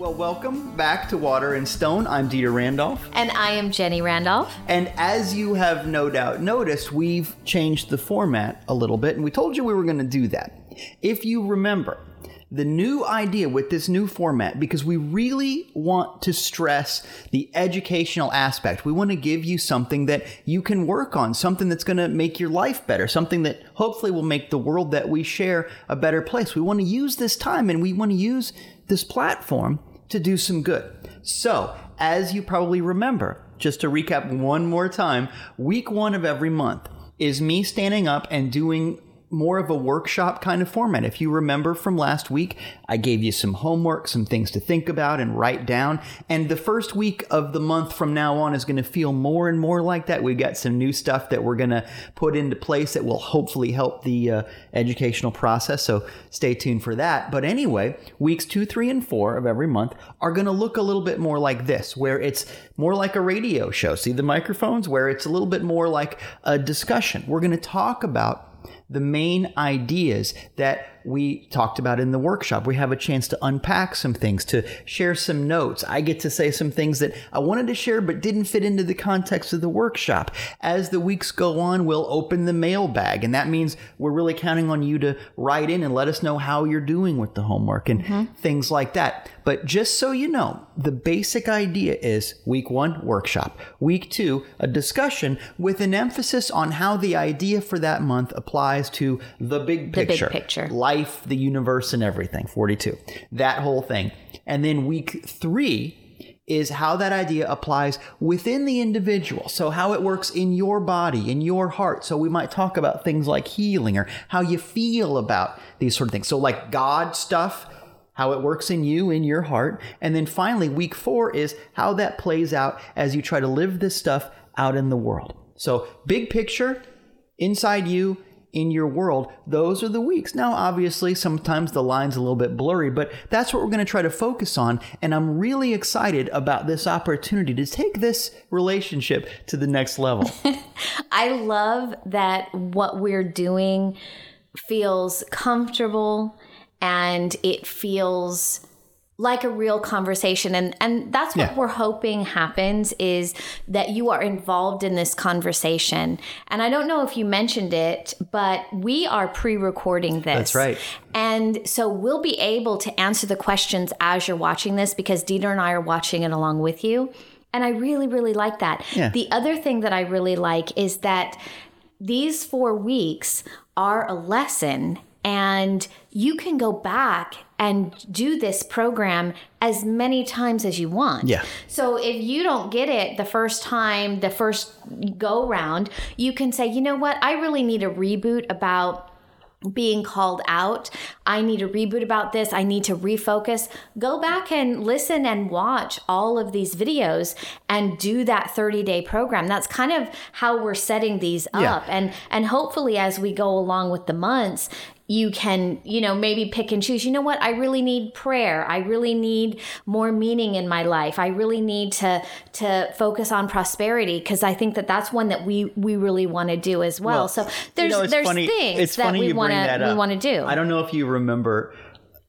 Well, welcome back to Water and Stone. I'm Dieter Randolph. And I am Jenny Randolph. And as you have no doubt noticed, we've changed the format a little bit, and we told you we were going to do that. If you remember, the new idea with this new format, because we really want to stress the educational aspect. We want to give you something that you can work on, something that's going to make your life better, something that hopefully will make the world that we share a better place. We want to use this time and we want to use this platform to do some good. So, as you probably remember, just to recap one more time, week one of every month is me standing up and doing more of a workshop kind of format. If you remember from last week, I gave you some homework, some things to think about and write down. And the first week of the month from now on is going to feel more and more like that. We've got some new stuff that we're going to put into place that will hopefully help the uh, educational process. So stay tuned for that. But anyway, weeks two, three, and four of every month are going to look a little bit more like this, where it's more like a radio show. See the microphones? Where it's a little bit more like a discussion. We're going to talk about the main ideas that we talked about in the workshop. We have a chance to unpack some things, to share some notes. I get to say some things that I wanted to share but didn't fit into the context of the workshop. As the weeks go on, we'll open the mailbag, and that means we're really counting on you to write in and let us know how you're doing with the homework and mm-hmm. things like that. But just so you know, the basic idea is week one, workshop. Week two, a discussion with an emphasis on how the idea for that month applies to the big picture. The big picture. Life, the universe, and everything. 42. That whole thing. And then week three, is how that idea applies within the individual. So, how it works in your body, in your heart. So, we might talk about things like healing or how you feel about these sort of things. So, like God stuff, how it works in you, in your heart. And then finally, week four is how that plays out as you try to live this stuff out in the world. So, big picture, inside you, in your world, those are the weeks. Now, obviously, sometimes the line's a little bit blurry, but that's what we're going to try to focus on. And I'm really excited about this opportunity to take this relationship to the next level. I love that what we're doing feels comfortable and it feels like a real conversation. And and that's what yeah. we're hoping happens is that you are involved in this conversation. And i don't know if you mentioned it but we are pre-recording this. That's right. And so we'll be able to answer the questions as you're watching this because Dieter and i are watching it along with you. And i really really like that. Yeah. the other thing that i really like is that these four weeks are a lesson. And you can go back and do this program as many times as you want. Yeah. So if you don't get it the first time, the first go round, you can say, you know what, I really need a reboot about being called out. I need a reboot about this. I need to refocus. Go back and listen and watch all of these videos and do that 30 day program. That's kind of how we're setting these up. Yeah. And and hopefully as we go along with the months, you can, you know, maybe pick and choose. You know what? I really need prayer. I really need more meaning in my life. I really need to to focus on prosperity because I think that that's one that we we really want to do as well. well so there's you know, there's funny, things that we want to we want to do. I don't know if you remember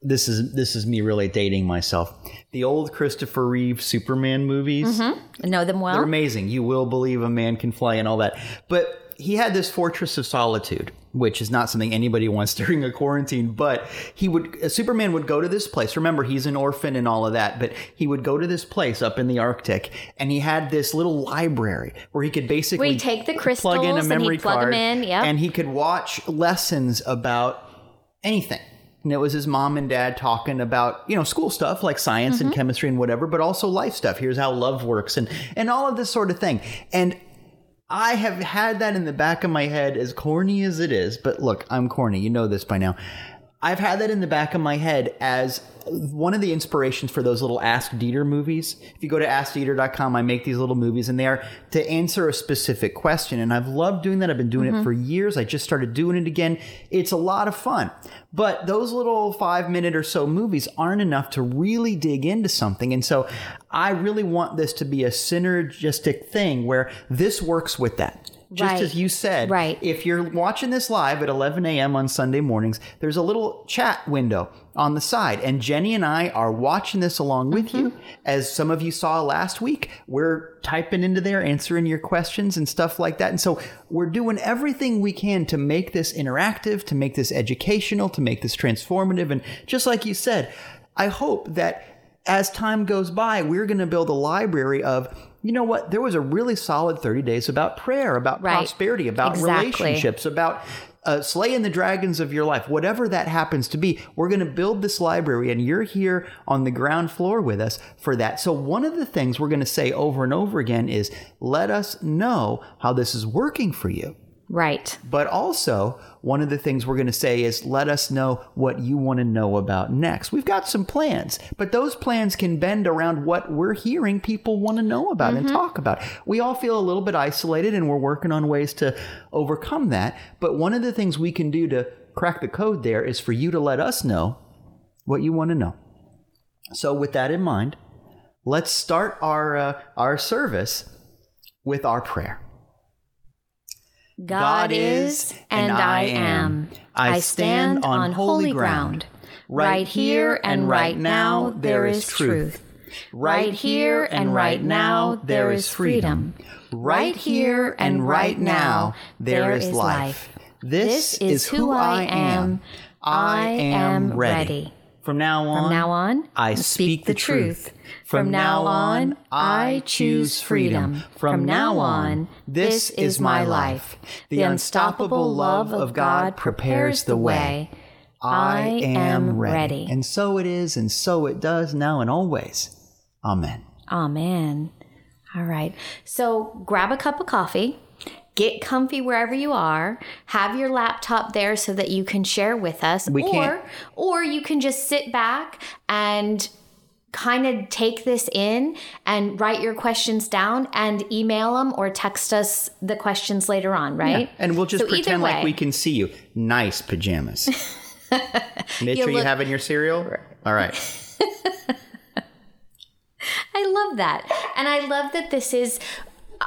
this is this is me really dating myself. The old Christopher Reeve Superman movies. Mm-hmm. Know them well. They're amazing. You will believe a man can fly and all that. But he had this fortress of solitude, which is not something anybody wants during a quarantine. But he would, Superman would go to this place. Remember, he's an orphan and all of that, but he would go to this place up in the Arctic, and he had this little library where he could basically where take the crystals plug in a memory and plug card, them in, yep. and he could watch lessons about anything. And it was his mom and dad talking about, you know, school stuff like science mm-hmm. and chemistry and whatever, but also life stuff. Here's how love works and and all of this sort of thing. And I have had that in the back of my head, as corny as it is. But look, I'm corny. You know this by now. I've had that in the back of my head as one of the inspirations for those little Ask Dieter movies. If you go to AskDieter.com, I make these little movies, and they are to answer a specific question. And I've loved doing that. I've been doing mm-hmm. it for years. I just started doing it again. It's a lot of fun. But those little five minute or so movies aren't enough to really dig into something. And so I really want this to be a synergistic thing where this works with that Just Right. as you said, Right. if you're watching this live at 11 a.m. on Sunday mornings, there's a little chat window on the side. And Jenny and I are watching this along with you. Mm-hmm. As some of you saw last week, we're typing into there, answering your questions and stuff like that. And so we're doing everything we can to make this interactive, to make this educational, to make this transformative. And just like you said, I hope that as time goes by, we're going to build a library of, you know what, there was a really solid 30 days about prayer, about Right. prosperity, about Exactly. relationships, about uh, slaying the dragons of your life, whatever that happens to be. We're going to build this library, and you're here on the ground floor with us for that. So, one of the things we're going to say over and over again is let us know how this is working for you. Right. But also, one of the things we're going to say is let us know what you want to know about next. We've got some plans, but those plans can bend around what we're hearing people want to know about and talk about. We all feel a little bit isolated and we're working on ways to overcome that. But one of the things we can do to crack the code there is for you to let us know what you want to know. So, with that in mind, let's start our, uh, our service with our prayer. God is, and I am. I stand on holy ground. Right here and right now, there is truth. Right here and right now, there is freedom. Right here and right now, there is life. This is who I am. I am ready. From now on, From now on, I speak the truth. From now on, I choose freedom. From now on, this is my life. The unstoppable love of God prepares the way. I am ready. And so it is, and so it does now and always. Amen. Amen. All right. So grab a cup of coffee, get comfy wherever you are, have your laptop there so that you can share with us. We or can't- or you can just sit back and kind of take this in and write your questions down and email them or text us the questions later on, right? Yeah. And we'll just So pretend like we can see you. Nice pajamas. Make sure you have in your cereal. All right. I love that. And I love that this is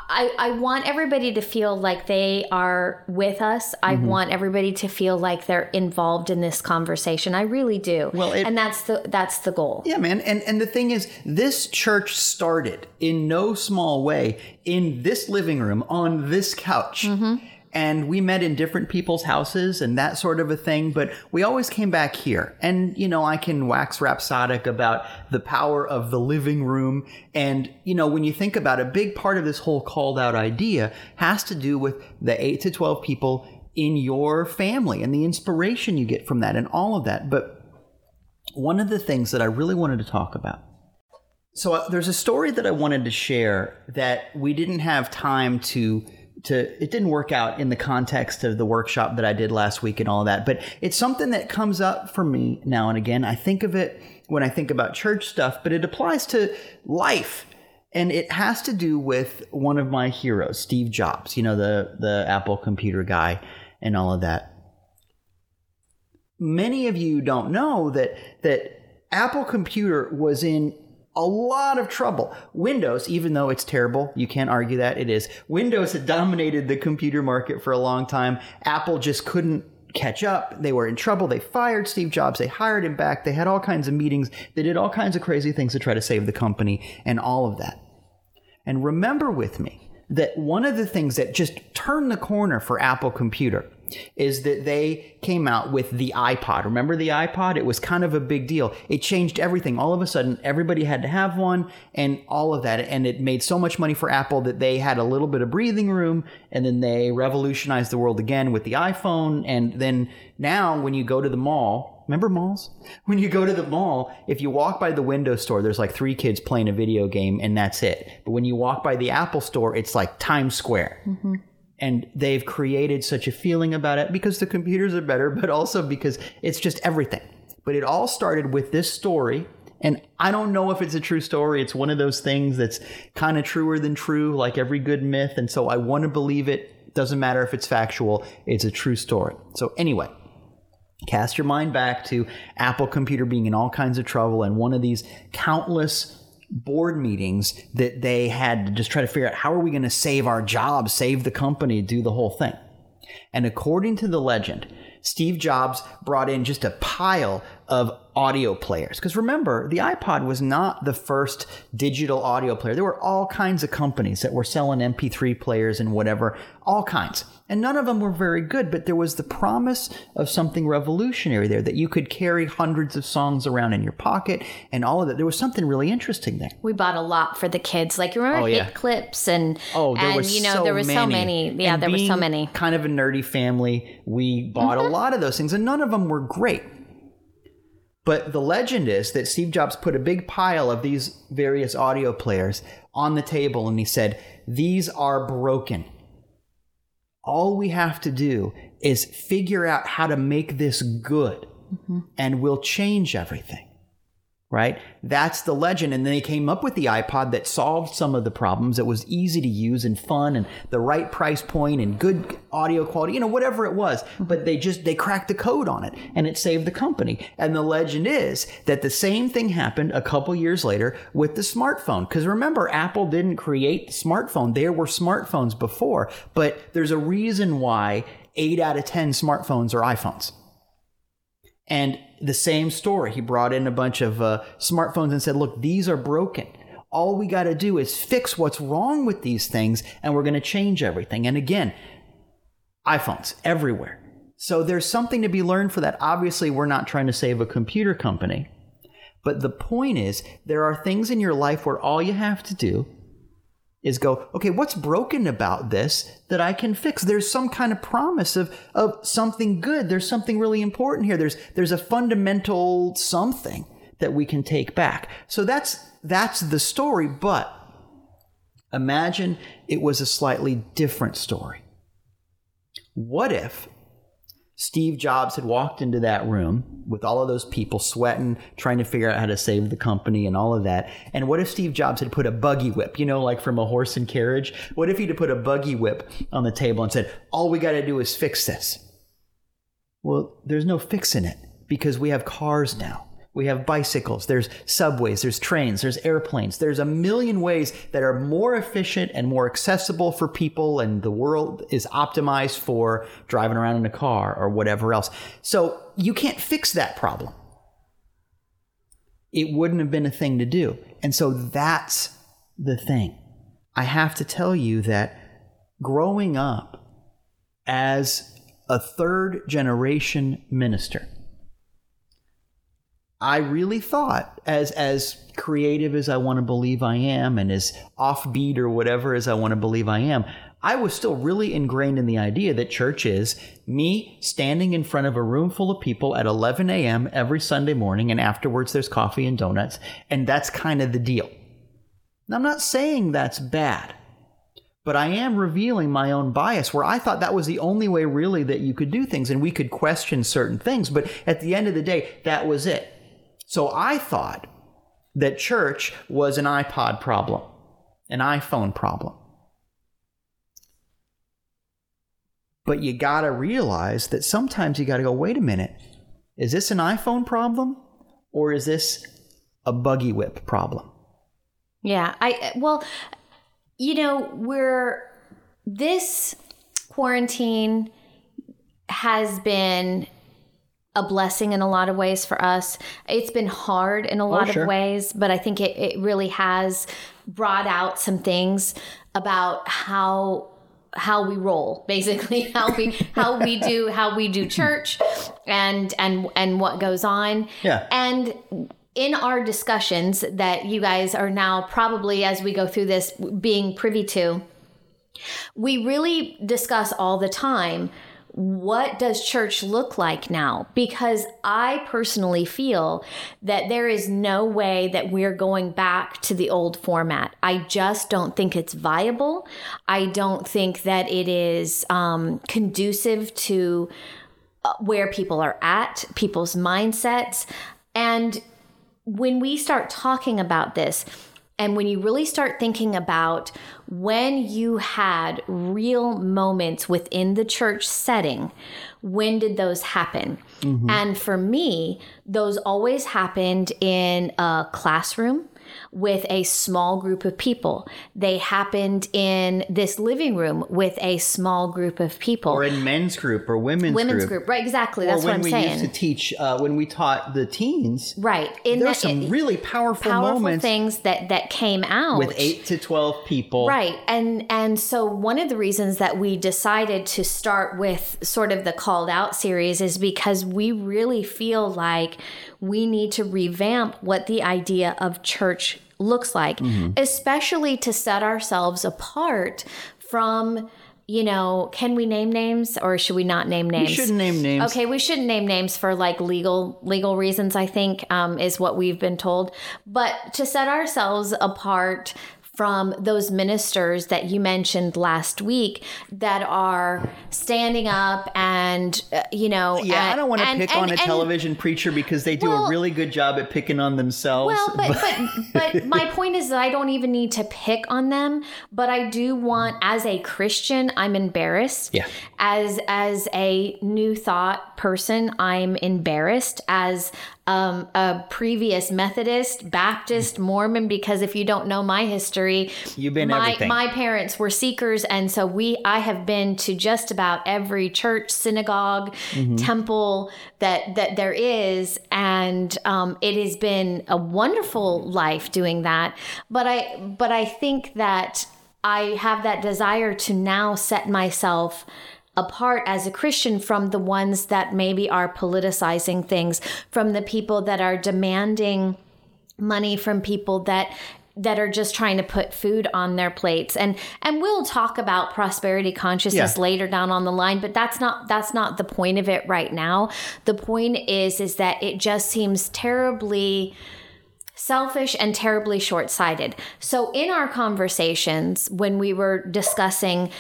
I, I want everybody to feel like they are with us. I Mm-hmm. want everybody to feel like they're involved in this conversation. I really do. Well, it- and that's the that's the goal. Yeah, man. And and the thing is, this church started in no small way in this living room on this couch. And we met in different people's houses and that sort of a thing, but we always came back here. And, you know, I can wax rhapsodic about the power of the living room. And, you know, when you think about it, a big part of this whole called out idea has to do with the 8 to 12 people in your family and the inspiration you get from that and all of that. But one of the things that I really wanted to talk about. So uh, there's a story that I wanted to share that we didn't have time to to it didn't work out in the context of the workshop that I did last week and all that, but it's something that comes up for me now and again. I think of it when I think about church stuff, but it applies to life. And it has to do with one of my heroes, Steve Jobs, you know, the the Apple computer guy and all of that many of you don't know that that Apple Computer was in a lot of trouble. Windows, even though it's terrible, you can't argue that it is. Windows had dominated the computer market for a long time. Apple just couldn't catch up. They were in trouble. They fired Steve Jobs. They hired him back. They had all kinds of meetings. They did all kinds of crazy things to try to save the company and all of that. And remember with me that one of the things that just turned the corner for Apple Computer is that they came out with the iPod. Remember the iPod? It was kind of a big deal. It changed everything. All of a sudden, everybody had to have one and all of that. And it made so much money for Apple that they had a little bit of breathing room. And then they revolutionized the world again with the iPhone. And then now, when you go to the mall, remember malls? When you go to the mall, if you walk by the window store, there's like three kids playing a video game and that's it. But when you walk by the Apple store, it's like Times Square mm-hmm. And they've created such a feeling about it because the computers are better, but also because it's just everything. But it all started with this story. And I don't know if it's a true story. It's one of those things that's kind of truer than true, like every good myth. And so I want to believe it. Doesn't matter if it's factual, it's a true story. So, anyway, cast your mind back to Apple Computer being in all kinds of trouble and one of these countless board meetings that they had to just try to figure out how are we going to save our jobs, save the company, do the whole thing. And according to the legend, Steve Jobs brought in just a pile of audio players. Because remember, the iPod was not the first digital audio player. There were all kinds of companies that were selling MP3 players and whatever, all kinds. And none of them were very good, but there was the promise of something revolutionary there that you could carry hundreds of songs around in your pocket and all of that. There was something really interesting there. We bought a lot for the kids. Like you remember Oh, hit clips and Oh, there and was you know so there were so many. many. Yeah, And there were so many. Kind of a nerdy family. We bought Mm-hmm. a lot of those things, and none of them were great. But the legend is that Steve Jobs put a big pile of these various audio players on the table, and he said, "These are broken. All we have to do is figure out how to make this good, Mm-hmm. and we'll change everything." Right? That's the legend. And then they came up with the iPod that solved some of the problems. It was easy to use and fun and the right price point and good audio quality, you know, whatever it was. But they just, they cracked the code on it and it saved the company. And the legend is that the same thing happened a couple years later with the smartphone. Because remember, Apple didn't create the smartphone. There were smartphones before, but there's a reason why eight out of 10 smartphones are iPhones. And the same story, he brought in a bunch of uh, smartphones and said, look, these are broken. All we got to do is fix what's wrong with these things, and we're going to change everything. And again, iPhones everywhere. So there's something to be learned for that. Obviously, we're not trying to save a computer company. But the point is, there are things in your life where all you have to do is go, okay, what's broken about this that I can fix? There's some kind of promise of, of something good. There's something really important here. There's, there's a fundamental something that we can take back. So that's, that's the story. But imagine it was a slightly different story. What if Steve Jobs had walked into that room with all of those people sweating, trying to figure out how to save the company and all of that. And what if Steve Jobs had put a buggy whip, you know, like from a horse and carriage? What if he'd have put a buggy whip on the table and said, all we got to do is fix this? Well, there's no fixing it because we have cars now. We have bicycles, there's subways, there's trains, there's airplanes. There's a million ways that are more efficient and more accessible for people, and the world is optimized for driving around in a car or whatever else. So you can't fix that problem. It wouldn't have been a thing to do. And so that's the thing. I have to tell you that growing up as a third generation minister, I really thought, as as creative as I want to believe I am, and as offbeat or whatever as I want to believe I am, I was still really ingrained in the idea that church is me standing in front of a room full of people at 11 a.m. every Sunday morning, and afterwards there's coffee and donuts, and that's kind of the deal. Now, I'm not saying that's bad, but I am revealing my own bias where I thought that was the only way really that you could do things, and we could question certain things, but at the end of the day, that was it. So I thought that church was an iPod problem, an iPhone problem. But you got to realize that sometimes you got to go, wait a minute, is this an iPhone problem or is this a buggy whip problem? Yeah, I well, you know, we're this quarantine has been a blessing in a lot of ways for us. It's been hard in a oh, lot sure. of ways, but I think it, it really has brought out some things about how how we roll basically how we how we do how we do church and and and what goes on Yeah. and in our discussions that you guys are now probably as we go through this being privy to we really discuss all the time what does church look like now? Because i personally feel that there is no way that we're going back to the old format. I just don't think it's viable. I don't think that it is um, conducive to uh, where people are at people's mindsets. And when we start talking about this, and when you really start thinking about when you had real moments within the church setting, when did those happen? Mm-hmm. And for me, those always happened in a classroom. With a small group of people. They happened in this living room with a small group of people. Or in men's group or women's, Women's group. group, right? Exactly. Or That's what I'm saying. When we used to teach, uh, when we taught the teens, right. In there's that- some really powerful, powerful moments things that that came out with eight to twelve people. Right. And and so one of the reasons that we decided to start with sort of the called out series is because we really feel like we need to revamp what the idea of church looks like, Mm-hmm. especially to set ourselves apart from you know, can we name names or should we not name names? We shouldn't name names. Okay, we shouldn't name names for like legal legal reasons. I think um, is what we've been told, but to set ourselves apart from those ministers that you mentioned last week that are standing up and uh, you know Yeah, I don't want to and- pick and- on a and- television preacher because they do Well- a really good job at picking on themselves. well, but, but but my point is that I don't even need to pick on them, but I do want as a Christian, I'm embarrassed. Yeah. As as a new thought person, I'm embarrassed as um, a previous Methodist, Baptist, Mormon, because if you don't know my history, You've been my everything. my parents were seekers, and so we I have been to just about every church, synagogue, Mm-hmm. temple that that there is, and um, it has been a wonderful life doing that. But I but I think that I have that desire to now set myself apart as a Christian from the ones that maybe are politicizing things, from the people that are demanding money from people that that are just trying to put food on their plates. And and we'll talk about prosperity consciousness Yeah. later down on the line but that's not that's not the point of it right now. The point is is that it just seems terribly selfish and terribly short-sighted. So in our conversations when we were discussing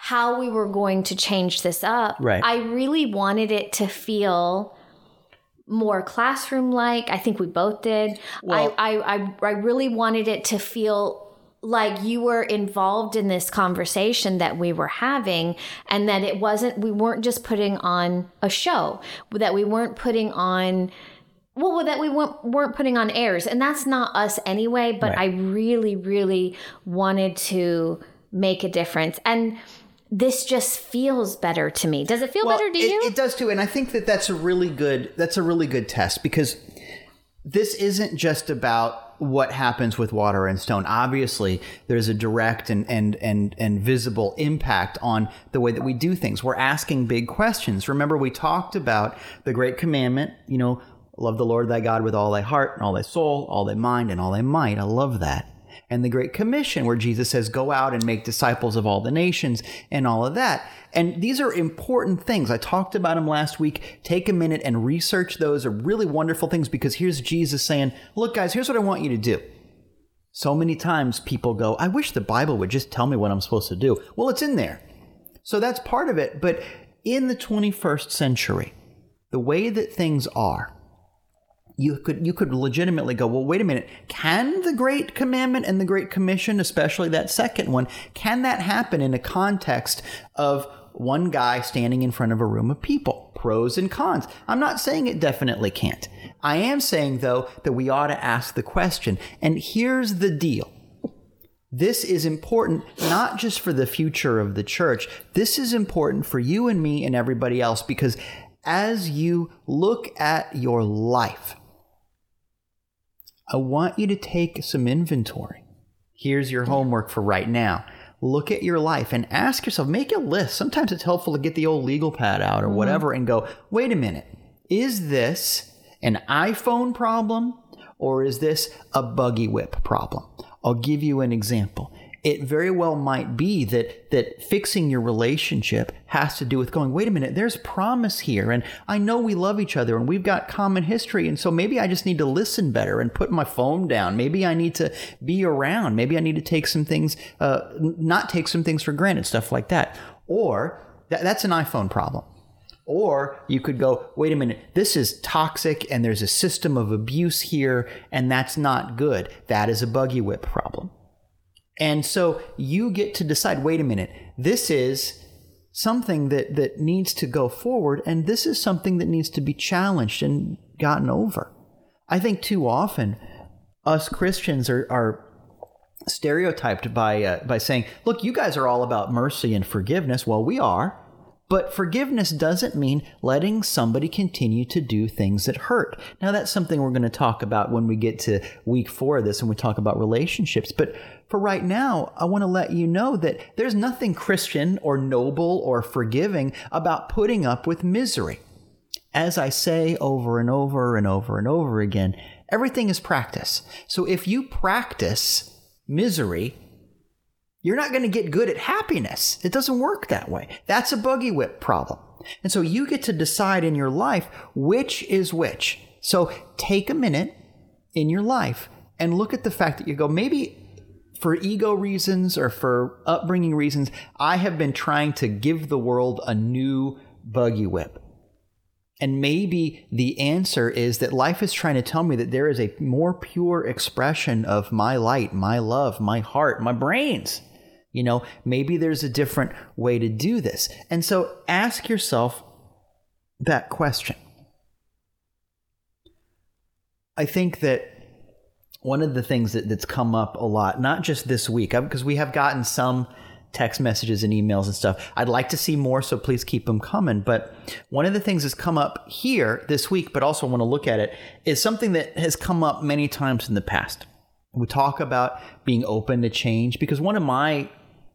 how we were going to change this up Right. i really wanted it to feel more classroom like. I think we both did. Well- I, I, I, I really wanted it to feel like you were involved in this conversation that we were having and that it wasn't, we weren't just putting on a show, that we weren't putting on. Well, that we weren't, weren't putting on airs, and that's not us anyway. But Right. I really, really wanted to make a difference, and this just feels better to me. Does it feel better to it, you? It does too, and I think that that's a really good that's a really good test because this isn't just about what happens with water and stone. Obviously, there's a direct and and and and visible impact on the way that we do things. We're asking big questions. Remember, we talked about the great commandment. You know, love the Lord thy God with all thy heart and all thy soul, all thy mind, and all thy might. I love that and the Great Commission, where Jesus says, Go out and make disciples of all the nations, and all of that. And these are important things. I talked about them last week. Take a minute and research those are really wonderful things because here's Jesus saying, Look, guys, here's what I want you to do. So many times people go, I wish the Bible would just tell me what I'm supposed to do. Well, it's in there. So that's part of it. But in the 21st century, the way that things are, you could you could legitimately go well wait a minute. Can the great commandment and the great commission especially that second one can that happen in a context of one guy standing in front of a room of people? Pros and cons. I'm not saying it definitely can't. I am saying though that we ought to ask the question and here's the deal. This is important not just for the future of the church. This is important for you and me and everybody else because as you look at your life, I want you to take some inventory. Here's your homework for right now. Look at your life and ask yourself, make a list. Sometimes it's helpful to get the old legal pad out or mm-hmm. whatever and go, wait a minute, is this an iPhone problem or is this a buggy whip problem? I'll give you an example. It very well might be that that fixing your relationship has to do with going, wait a minute, there's promise here. And I know we love each other and we've got common history. And so maybe I just need to listen better and put my phone down. Maybe I need to be around. Maybe I need to take some things, uh, not take some things for granted, stuff like that. Or that, that's an iPhone problem. Or you could go, wait a minute, this is toxic and there's a system of abuse here, and that's not good. That is a buggy whip problem. And so you get to decide, wait a minute, this is something that, that needs to go forward, and this is something that needs to be challenged and gotten over. I think too often us Christians are, are stereotyped by uh, by saying, "Look, you guys are all about mercy and forgiveness." Well, we are, but forgiveness doesn't mean letting somebody continue to do things that hurt. Now, that's something we're going to talk about when we get to week four of this and we talk about relationships. But for right now, I want to let you know that there's nothing Christian or noble or forgiving about putting up with misery. As I say over and over and over and over again, everything is practice. So if you practice misery, you're not going to get good at happiness. It doesn't work that way. That's a buggy whip problem. And so you get to decide in your life which is which. So take a minute in your life and look at the fact that you go, maybe for ego reasons or for upbringing reasons, I have been trying to give the world a new buggy whip. And maybe the answer is that life is trying to tell me that there is a more pure expression of my light, my love, my heart, my brains. You know, maybe there's a different way to do this. And so ask yourself that question. I think that one of the things that, that's come up a lot, not just this week, because we have gotten some text messages and emails and stuff. I'd like to see more, so please keep them coming. But one of the things that's come up here this week, but also want to look at it, is something that has come up many times in the past. We talk about being open to change because one of my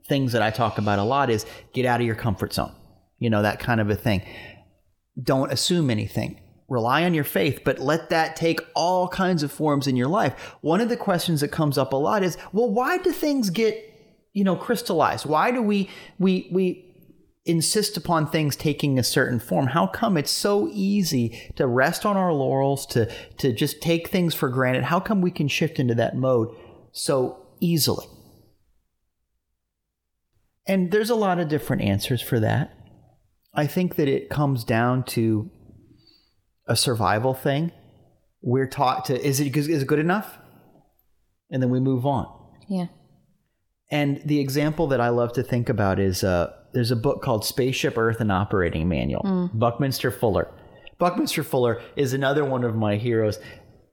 things that I talk about a lot is get out of your comfort zone, you know, that kind of a thing. Don't assume anything. Rely on your faith, but let that take all kinds of forms in your life. One of the questions that comes up a lot is, well, why do things get you know crystallized? Why do we we we insist upon things taking a certain form? How come it's so easy to rest on our laurels to to just take things for granted? How come we can shift into that mode so easily? And there's a lot of different answers for that. I think that it comes down to a survival thing we're taught to is it is it good enough and then we move on Yeah. and the example that I love to think about is uh, there's a book called Spaceship Earth and Operating Manual, Buckminster Fuller. Buckminster Fuller is another one of my heroes.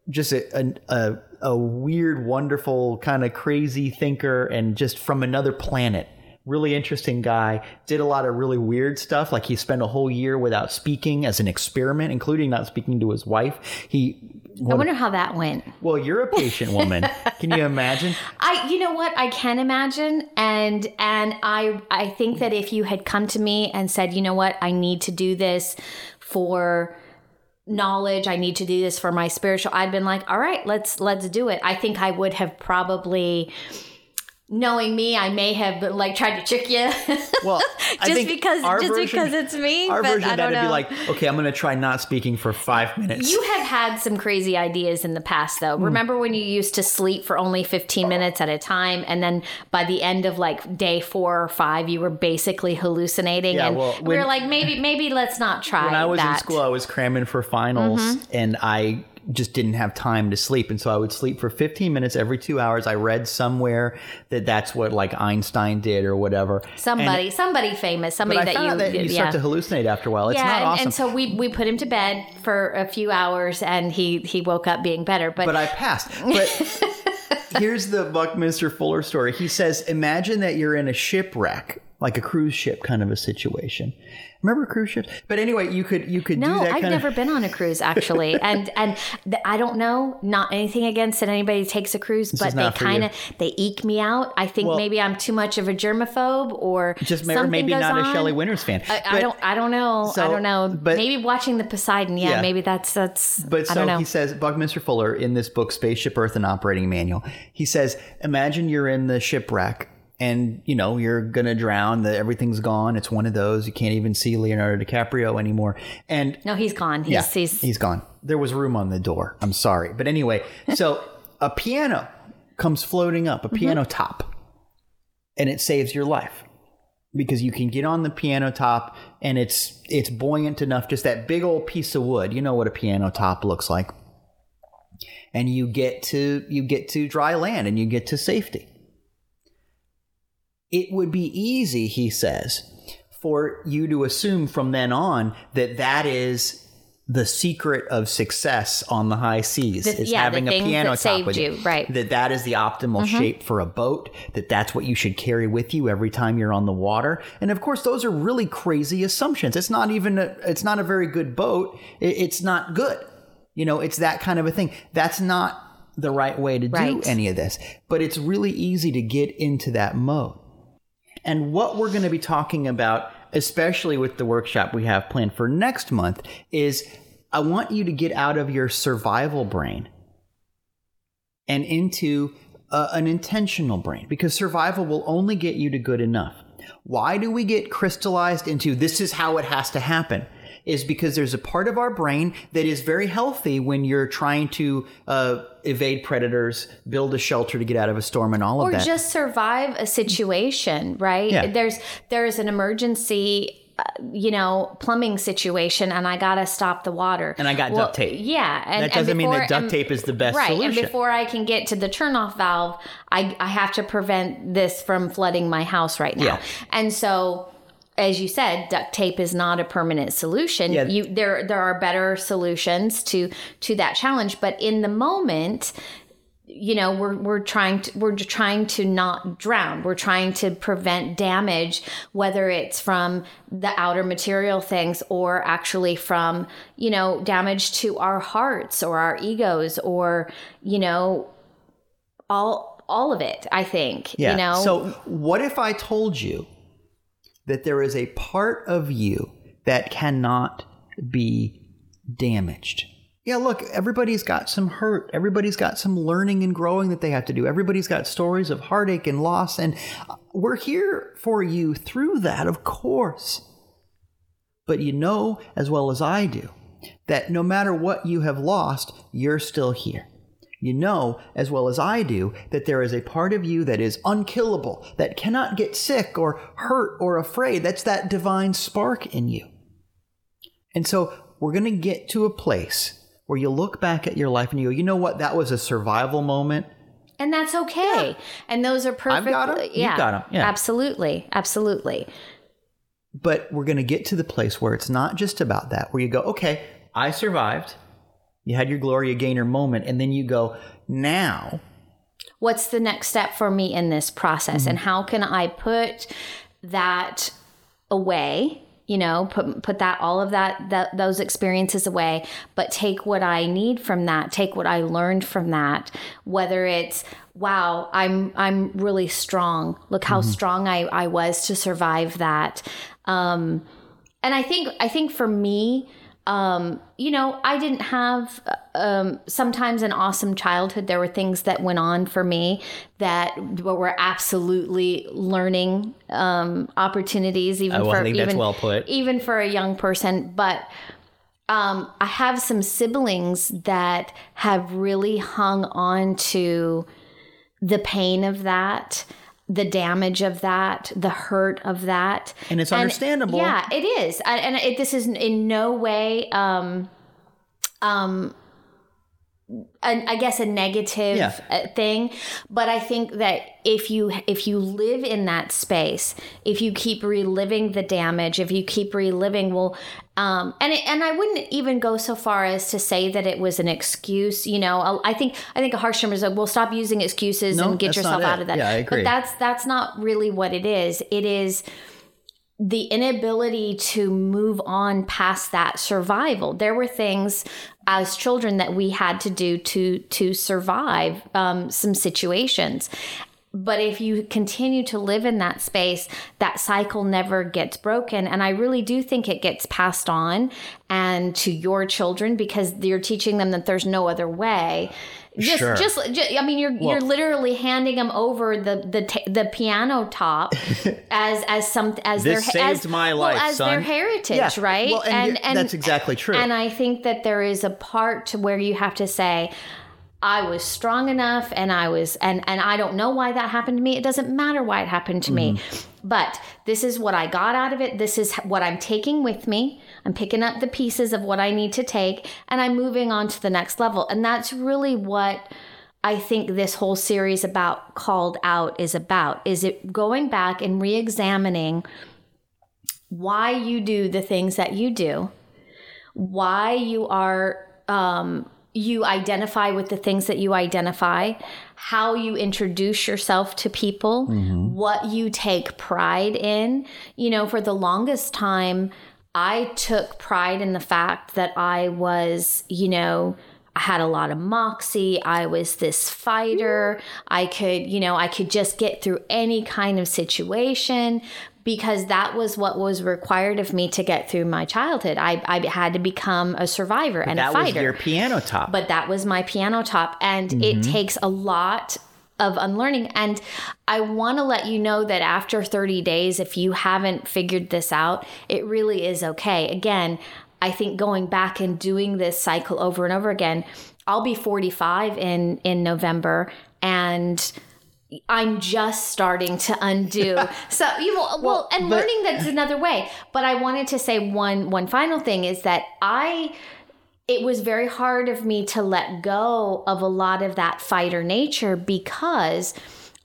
Just a, a, a, a weird, wonderful, kind of crazy thinker and just from another planet. Really interesting guy. Did a lot of really weird stuff. Like he spent a whole year without speaking as an experiment, including not speaking to his wife. He I wonder how that went. well, you're a patient woman. Can you imagine? I you know what I can imagine and and I I think that if you had come to me and said, "You know what? I need to do this for knowledge. I need to do this for my spiritual." I'd been like, "All right, let's let's do it." I think I would have probably knowing me, I may have like tried to trick you. Well, I just think because just version- because it's me, Our but version I of that don't would know. be like, okay, I'm going to try not speaking for five minutes. You have had some crazy ideas in the past, though. Hmm. Remember when you used to sleep for only 15 minutes at a time, and then by the end of like day four or five, you were basically hallucinating, Yeah, and well, we were like, maybe, maybe let's not try when I was that. Mm-hmm. in school, I was cramming for finals, and I just didn't have time to sleep, and so I would sleep for 15 minutes every two hours. I read somewhere that that's what like Einstein did or whatever. somebody, somebody famous, somebody that you, that you yeah. start to hallucinate after a while. It's yeah, not and, awesome. and so we we put him to bed for a few hours, and he he woke up being better. But, but I passed. But here's the Buckminster Fuller story. He says, imagine that you're in a shipwreck, like a cruise ship kind of a situation. Remember cruise ships? But anyway, you could you could do No, I've never of. been on a cruise actually, and and th- I don't know. Not anything against that anybody takes a cruise, but they kind of they eke me out. I think Well- maybe I'm too much of a germaphobe, or Just maybe, something maybe not a. Shelley Winters fan. I, I don't. I don't know. I don't know. but- maybe watching the Poseidon. Yeah, Yeah. maybe that's that's. But I don't so know. he says, Buckminster Fuller in this book, Spaceship Earth and Operating Manual, he says, imagine you're in the shipwreck and you know you're gonna drown. The, everything's gone. It's one of those. You can't even see Leonardo DiCaprio anymore. And no, he's gone. He's, yeah, he's he's gone. There was room on the door. I'm sorry, but anyway, so a piano comes floating up, a Mm-hmm. piano top, and it saves your life because you can get on the piano top and it's it's buoyant enough just that big old piece of wood you know what a piano top looks like and you get to you get to dry land and you get to safety it would be easy he says for you to assume from then on that that is the secret of success on the high seas The- is yeah, having a piano top with you, right. Mm-hmm. That that is the optimal shape for a boat. That that's what you should carry with you every time you're on the water. And of course, those are really crazy assumptions. It's not even a, it's not a very good boat. It- it's not good. You know, it's that kind of a thing. That's not the right way to do Right. any of this. But it's really easy to get into that mode. And what we're going to be talking about, especially with the workshop we have planned for next month, is I want you to get out of your survival brain and into uh, an intentional brain because survival will only get you to good enough. Why do we get crystallized into this is how it has to happen? Is because there's a part of our brain that is very healthy when you're trying to uh, evade predators, build a shelter to get out of a storm, and all or of that. Or just survive a situation, right? Yeah. There's there's an emergency uh, you know, plumbing situation and I got to stop the water. And I got duct tape. Yeah. And, That doesn't and mean that duct and- tape is the best right, solution. And before I can get to the turnoff valve, I, I have to prevent this from flooding my house right now. Yeah. And so, as you said, duct tape is not a permanent solution. Yeah. You there there are better solutions to to that challenge, but in the moment, you know we're we're trying to we're trying to not drown we're trying to prevent damage whether it's from the outer material things or actually from you know damage to our hearts or our egos or you know all all of it i think Yeah. you know So, what if I told you that there is a part of you that cannot be damaged? Yeah, look, everybody's got some hurt. Everybody's got some learning and growing that they have to do. Everybody's got stories of heartache and loss. And uh, we're here for you through that, of course. But you know as well as I do that no matter what you have lost, you're still here. You know as well as I do that there is a part of you that is unkillable, that cannot get sick or hurt or afraid. That's that divine spark in you. And so we're going to get to a place where you look back at your life and you go, you know what? That was a survival moment. and that's okay and those are perfect got 'em. You've yeah got 'em. Yeah. absolutely absolutely But we're going to get to the place where it's not just about that, where you go, okay, I survived. You had your Gloria Gaynor moment. And then you go, now what's the next step for me in this process Mm-hmm. and how can i put that away you know put put that all of that, that those experiences away but take what i need from that take what i learned from that whether it's wow i'm i'm really strong look how Mm-hmm. strong i i was to survive that um and i think i think for me um, you know, I didn't have um, sometimes an awesome childhood. There were things that went on for me that were absolutely learning um, opportunities, even for even well even for a young person. But um, I have some siblings that have really hung on to the pain of that, the damage of that, the hurt of that. And it's understandable. Yeah, it is. I- And it, this is in no way, um, um, a, I guess a negative Yeah. uh, thing, but I think that if you if you live in that space, if you keep reliving the damage, if you keep reliving, well, um, and it, and I wouldn't even go so far as to say that it was an excuse. You know, I think I think a harsh term is like, well, stop using excuses No, and get yourself out of that. Yeah, I agree. But that's that's not really what it is. It is the inability to move on past that survival. There were things as children that we had to do to to survive um, some situations. But if you continue to live in that space, that cycle never gets broken. And I really do think it gets passed on and to your children because you're teaching them that there's no other way. Just, Sure. just, ju- I mean, you're you're literally handing them over the the ta- the piano top as as some as This their saved as, my well, life, as their heritage, Yeah. right? Well, and you- that's exactly true. And I think that there is a part to where you have to say, I was strong enough and I was and and I don't know why that happened to me. It doesn't matter why it happened to me. Mm-hmm. But this is what I got out of it. This is what I'm taking with me. I'm picking up the pieces of what I need to take and I'm moving on to the next level. And that's really what I think this whole series about called out is about. Is it going back and re-examining why you do the things that you do why you are um, you identify with the things that you identify, how you introduce yourself to people, what you take pride in. You know, for the longest time, I took pride in the fact that I was, you know, I had a lot of moxie. I was this fighter. I could, you know, I could just get through any kind of situation because that was what was required of me to get through my childhood. I, I had to become a survivor and a fighter. That was your piano top. but that was my piano top and it mm-hmm. takes a lot of unlearning and i want to let you know that after 30 days if you haven't figured this out it really is okay again i think going back and doing this cycle over and over again i'll be 45 in in november and I'm just starting to undo. so you know, well, and but- learning that's another way. But I wanted to say one one final thing is that I it was very hard of me to let go of a lot of that fighter nature because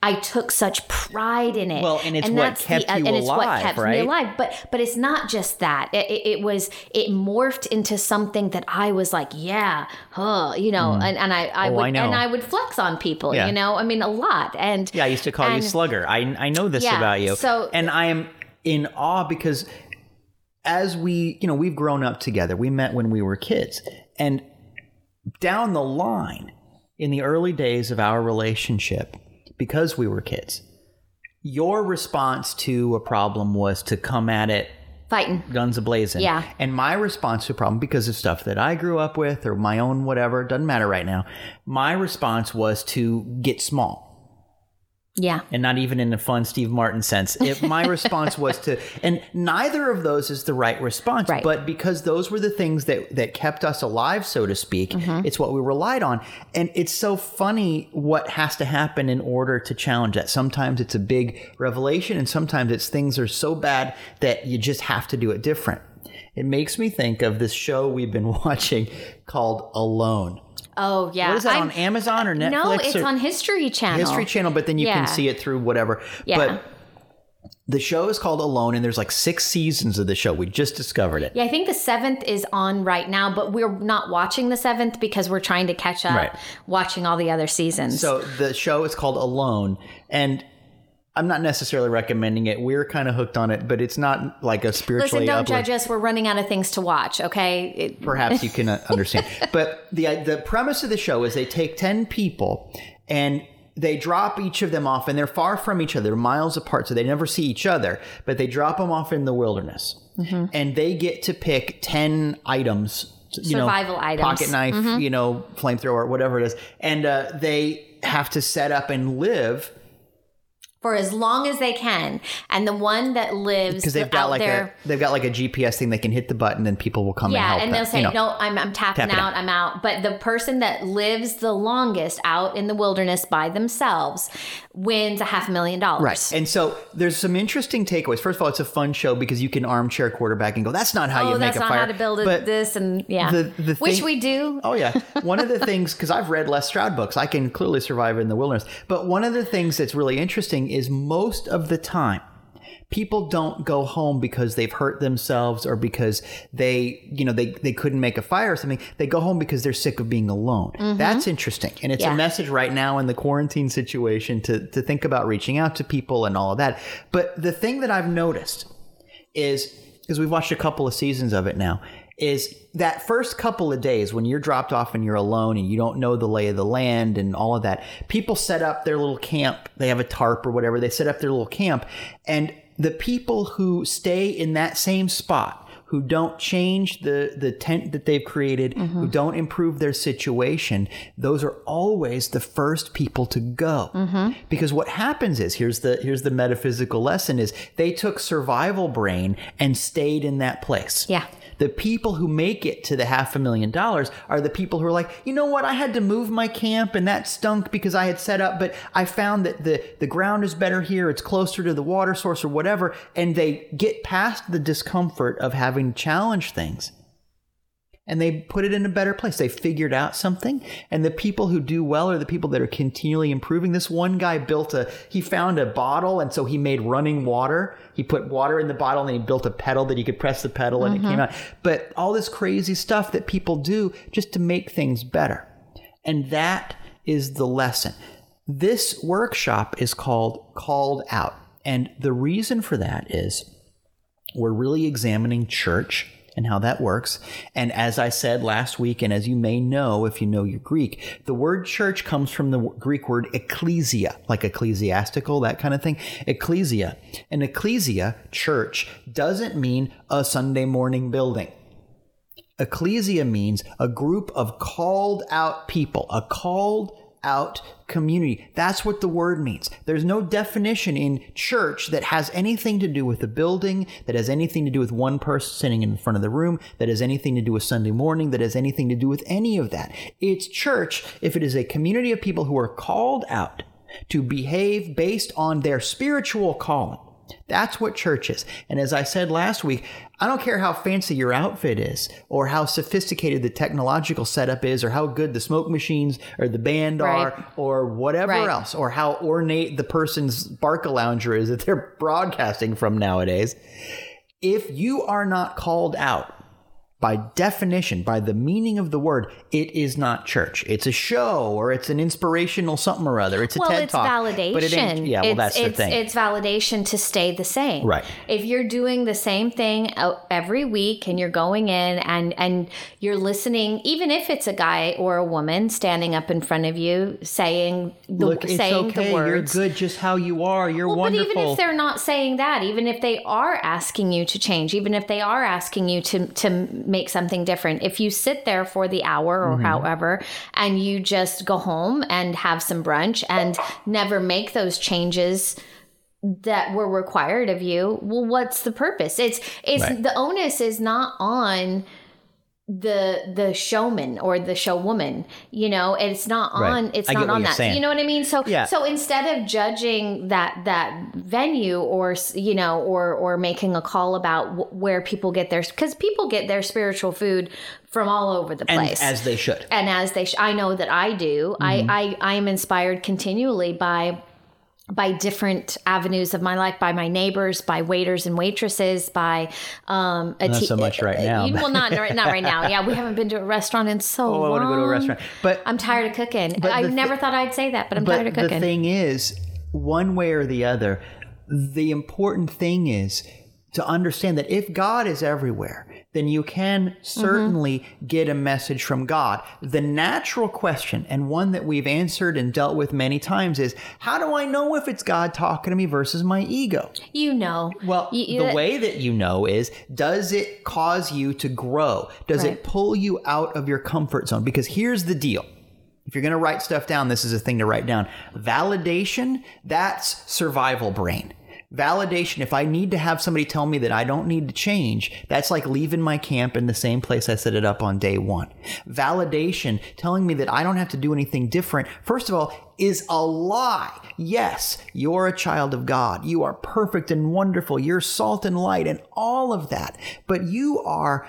I took such pride in it. Well, and it's what kept you and it's what alive, kept right? me alive. But but it's not just that. It, it, it was it morphed into something that I was like, yeah, huh, you know, mm. and, and I, I Oh, would I and I would flex on people, Yeah. you know. I mean, a lot. And Yeah, I used to call you Slugger. I I know this Yeah, about you. so- and I am in awe because as we, you know, we've grown up together. We met when we were kids. And down the line in the early days of our relationship because we were kids, your response to a problem was to come at it fighting. guns ablazing. Yeah. And my response to a problem, because of stuff that I grew up with or my own whatever, doesn't matter right now. My response was to get small Yeah. and not even in a fun Steve Martin sense. If my response was to, and neither of those is the right response, Right. but because those were the things that that kept us alive, so to speak, mm-hmm. it's what we relied on. And it's so funny what has to happen in order to challenge that. Sometimes it's a big revelation, and sometimes it's things are so bad that you just have to do it different. It makes me think of this show we've been watching called Alone. Oh yeah. What is that I'm- on Amazon or Netflix? No, it's or- on History Channel. History Channel, but then you Yeah. can see it through whatever. Yeah. But the show is called Alone, and there's like six seasons of the show. We just discovered it. Yeah, I think the seventh is on right now, but we're not watching the seventh because we're trying to catch up Right. watching all the other seasons. So the show is called Alone, and I'm not necessarily recommending it. We're kind of hooked on it, but it's not like a spiritually. Listen, don't uplift- judge us. We're running out of things to watch, okay? It, perhaps you can uh, understand. but the the premise of the show is they take ten people and they drop each of them off, and they're far from each other, miles apart, so they never see each other. But they drop them off in the wilderness, Mm-hmm. and they get to pick ten items. You Survival know, items. Mm-hmm. pocket knife, you know, flamethrower, whatever it is, and uh, they have to set up and live for as long as they can. And the one that lives because they've got out like there. a they've got like a GPS thing. They can hit the button, and people will come and yeah, help and they'll say, you know. "No, I'm, I'm tapping Tapping out. I'm out." But the person that lives the longest out in the wilderness by themselves wins a half a million dollars. Right. And so there's some interesting takeaways. First of all, it's a fun show because you can armchair quarterback and go, that's not how Oh, you make that's a not fire. how to build But this and yeah, the- the which thing- we do. Oh yeah, one of the things because I've read Les Stroud books, I can clearly survive in the wilderness. But one of the things that's really interesting is most of the time, people don't go home because they've hurt themselves or because they, you know, they they couldn't make a fire or something. They go home because they're sick of being alone. That's interesting, and it's Mm-hmm. Yeah. a message right now in the quarantine situation to to think about reaching out to people and all of that. But the thing that I've noticed is because we've watched a couple of seasons of it now is that first couple of days when you're dropped off and you're alone and you don't know the lay of the land and all of that people set up their little camp. They have a tarp or whatever. They set up their little camp. And the people who stay in that same spot who don't change the the tent that they've created who mm-hmm. don't improve their situation those are always the first people to go. Mm-hmm. Because what happens is here's the here's the metaphysical lesson is they took survival brain and stayed in that place. Yeah. The people who make it to the half a million dollars are the people who are like, you know what? I had to move my camp and that stunk because I had set up, but I found that the, the ground is better here. It's closer to the water source or whatever. And they get past the discomfort of having to challenge things. And they put it in a better place. They figured out something, and the people who do well are the people that are continually improving. This one guy built a, he found a bottle, and so he made running water. He put water in the bottle, and then he built a pedal that he could press the pedal, and it came mm-hmm. out. But all this crazy stuff that people do just to make things better. And that is the lesson. This workshop is called Called Out. And the reason for that is we're really examining church and how that works. And as I said last week, and as you may know if you know your Greek, the word church comes from the Greek word ecclesia, like ecclesiastical, that kind of thing. Ecclesia. And ecclesia, church, doesn't mean a Sunday morning building. Ecclesia means a group of called out people, a called out community. That's what the word means. There's no definition in church that has anything to do with the building, that has anything to do with one person sitting in front of the room, that has anything to do with Sunday morning, that has anything to do with any of that. It's church if it is a community of people who are called out to behave based on their spiritual calling. That's what church is. And as I said last week, I don't care how fancy your outfit is, or how sophisticated the technological setup is, or how good the smoke machines or the band Right. are, or whatever Right. else, or how ornate the person's Barca lounger is that they're broadcasting from nowadays. If you are not called out by definition, by the meaning of the word, it is not church. It's a show or it's an inspirational something or other. It's a well, TED it's talk. validation. But it ain't, yeah, well, it's, that's the thing. It's validation to stay the same. Right. If you're doing the same thing uh, every week and you're going in and and you're listening, even if it's a guy or a woman standing up in front of you saying the Look, it's saying okay. the words. You're good just how you are. You're Well, wonderful. But even if they're not saying that, even if they are asking you to change, even if they are asking you to to make something different, if you sit there for the hour or Mm-hmm. however, and you just go home and have some brunch and never make those changes that were required of you, well, what's the purpose? It's it's Right. the onus is not on the the showman or the showwoman you know it's not Right. on it's I not on that saying. you know what i mean so Yeah. so instead of judging that that venue or you know or or making a call about wh- where people get their because people get their spiritual food from all over the and place as they should. and as they sh- i know that i do Mm-hmm. I, I i am inspired continually by by different avenues of my life by my neighbors by waiters and waitresses by um a Not te- so much right now, well not not right now yeah we haven't been to a restaurant in so Oh, I want to go to a restaurant. But i'm tired of cooking i never thought i'd say that but i'm but tired of cooking. the thing is, one way or the other, the important thing is to understand that if God is everywhere, then you can mm-hmm. certainly get a message from God. The natural question, and one that we've answered and dealt with many times, is how do I know if it's God talking to me versus my ego? you know Well, You- you- the way that you know is does it cause you to grow? Does Right. it pull you out of your comfort zone? Because here's the deal. If you're going to write stuff down, this is a thing to write down. Validation, that's survival brain. Validation, if I need to have somebody tell me that I don't need to change, that's like leaving my camp in the same place I set it up on day one. Validation, telling me that I don't have to do anything different, first of all, is a lie. Yes, you're a child of God. You are perfect and wonderful. You're salt and light and all of that. But you are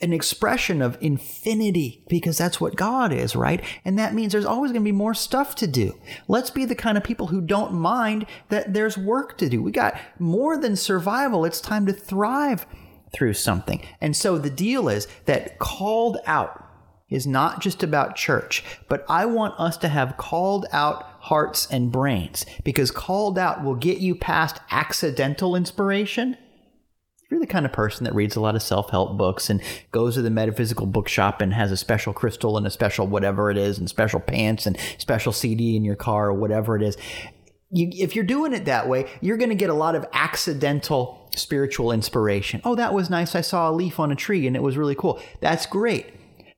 an expression of infinity because that's what God is, right? And that means there's always going to be more stuff to do. Let's be the kind of people who don't mind that there's work to do. We got more than survival. It's time to thrive through something. And so the deal is that called out is not just about church, but I want us to have called out hearts and brains because called out will get you past accidental inspiration you're the kind of person that reads a lot of self-help books and goes to the metaphysical bookshop and has a special crystal and a special whatever it is and special pants and special CD in your car or whatever it is, you, if you're doing it that way, you're going to get a lot of accidental spiritual inspiration. Oh, that was nice. I saw a leaf on a tree and it was really cool. That's great.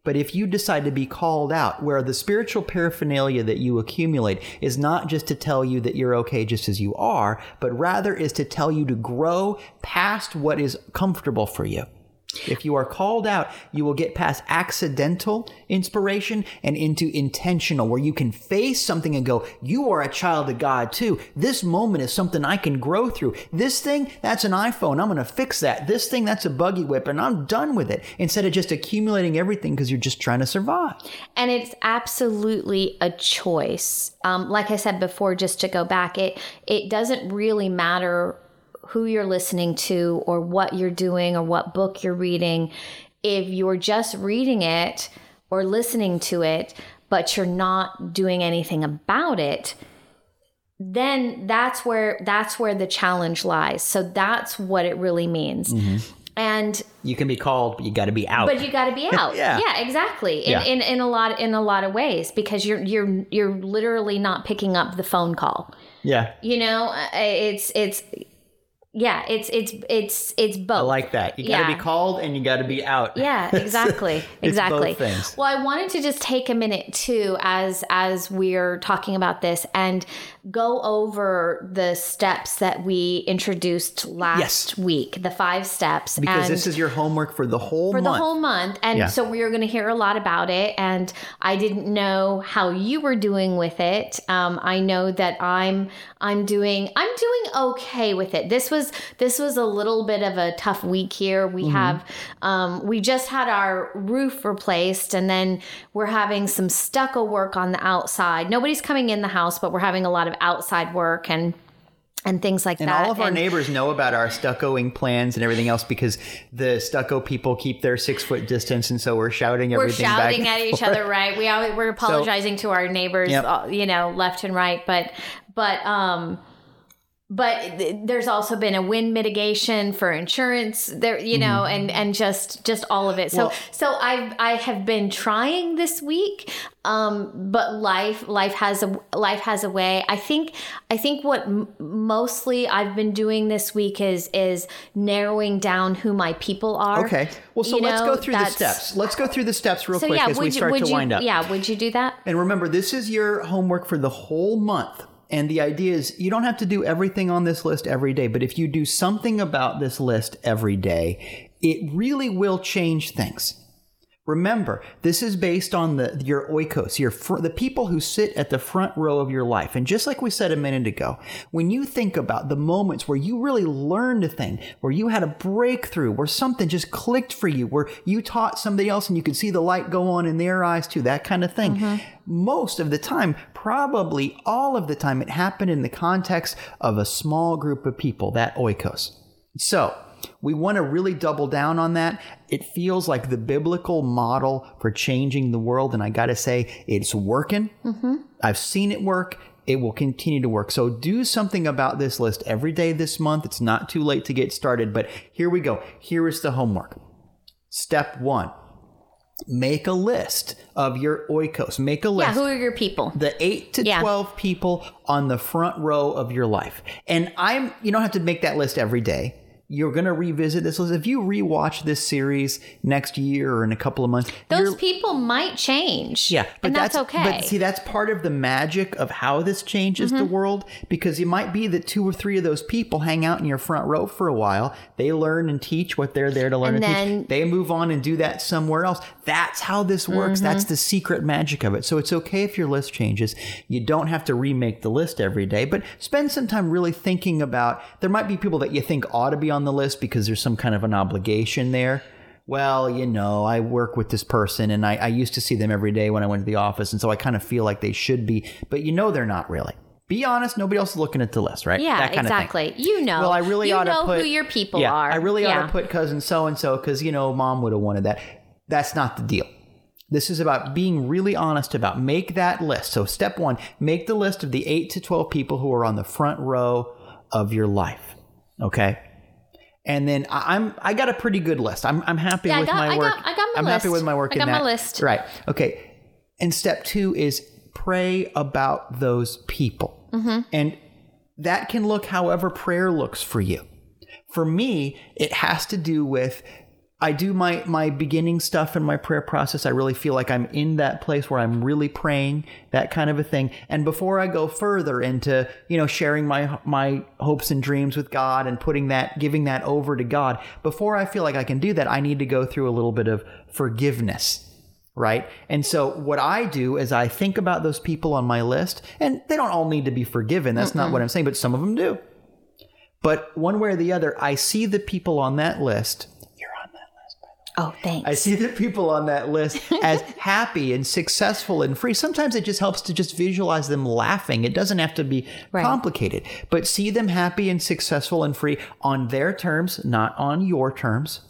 But if you decide to be called out, where the spiritual paraphernalia that you accumulate is not just to tell you that you're okay just as you are, but rather is to tell you to grow past what is comfortable for you. If you are called out, you will get past accidental inspiration and into intentional, where you can face something and go, You are a child of God too. This moment is something I can grow through. This thing, that's an iPhone. I'm going to fix that. This thing, that's a buggy whip, and I'm done with it. Instead of just accumulating everything because you're just trying to survive. And it's absolutely a choice. Um, like I said before, just to go back, it it doesn't really matter who you're listening to or what you're doing or what book you're reading. If you're just reading it or listening to it, but you're not doing anything about it, then that's where that's where the challenge lies. So that's what it really means. And You can be called, but you got to be out. but you got to be out. Yeah. yeah, exactly. In, Yeah. in in a lot in a lot of ways because you're you're you're literally not picking up the phone call. yeah. You know, Uh, it's it's yeah, it's it's it's it's both. I like that. You got to be called and you got to be out. Yeah, exactly. It's exactly. both things. Well, I wanted to just take a minute too as as we're talking about this and go over the steps that we introduced last Yes. week, the five steps. Because and this is your homework for the whole for month. the whole month. And Yeah. so we are going to hear a lot about it. And I didn't know how you were doing with it. Um, I know that I'm I'm doing I'm doing okay with it. This was this was a little bit of a tough week here. We Mm-hmm. have um, we just had our roof replaced, and then we're having some stucco work on the outside. Nobody's coming in the house, but we're having a lot of outside work and. And things like And that. all of our And- neighbors know about our stuccoing plans and everything else because the stucco people keep their six foot distance, and so we're shouting we're everything shouting back. at each other right we always we're apologizing to our neighbors Yep. uh, you know left and right but but um but there's also been a wind mitigation for insurance there you know and and just just all of it so Mm-hmm. Well- so i've i have been trying this week um but life life has a life has a way i think i think what m- mostly i've been doing this week is is narrowing down who my people are Okay. Well, so You let's know, go through the steps. Let's go through the steps real so quick yeah, as we you, start to you, wind up. yeah, would you do that? And remember, this is your homework for the whole month. And the idea is you don't have to do everything on this list every day, but if you do something about this list every day, it really will change things. Remember, this is based on the your oikos, your fr- the people who sit at the front row of your life. And just like we said a minute ago, when you think about the moments where you really learned a thing, where you had a breakthrough, where something just clicked for you, where you taught somebody else and you could see the light go on in their eyes too, that kind of thing. Mm-hmm. Most of the time, probably all of the time, it happened in the context of a small group of people, that oikos. So, we want to really double down on that. It feels like the biblical model for changing the world. And I got to say, it's working. Mm-hmm. I've seen it work. It will continue to work. So do something about this list every day this month. It's not too late to get started, but here we go. Here is the homework. Step one make a list of your oikos. Make a list Yeah, who are your people? the 8 to Yeah. 12 people on the front row of your life. And I'm you don't have to make that list every day. You're going to revisit this list. If you rewatch this series next year or in a couple of months, Those people might change. yeah, and that's, okay. But see, that's part of the magic of how this changes the Mm-hmm. world because it might be that two or three of those people hang out in your front row for a while. They learn and teach what they're there to learn And and, then- teach. They move on and do that somewhere else. That's how this works. Mm-hmm. That's the secret magic of it. So it's okay if your list changes. You don't have to remake the list every day, but spend some time really thinking about. There might be people that you think ought to be on the list because there's some kind of an obligation there well, you know, I work with this person and I, I used to see them every day when I went to the office. And so I kind of feel like they should be, but you know, they're not really. Be honest. Nobody else is looking at the list, right? yeah, That kind of thing. exactly. You know. Well, I really you ought know to put who your people yeah, are. I really yeah. ought to put cousin so and so because you know mom would have wanted that. That's not the deal. This is about being really honest about make that list. So step one, make the list of the eight to twelve people who are on the front row of your life. Okay. And then I- I'm I got a pretty good list. I'm I'm happy Yeah, I with got- my I work. got- I got my I'm happy with my work I in got my that. list. Right. Okay. And step two is pray about those people. Mm-hmm. And that can look however prayer looks for you. For me, it has to do with I do my my beginning stuff in my prayer process. I really feel like I'm in that place where I'm really praying, that kind of a thing. And before I go further into, you know, sharing my my hopes and dreams with God and putting that giving that over to God, before I feel like I can do that, I need to go through a little bit of forgiveness. Right. And so what I do is I think about those people on my list, and they don't all need to be forgiven. That's not what I'm saying, but some of them do. But one way or the other, I see the people on that list. You're on that list, by the way. Oh, thanks. I see the people on that list as happy and successful and free. Sometimes it just helps to just visualize them laughing. It doesn't have to be Right. complicated, but see them happy and successful and free on their terms, not on your terms,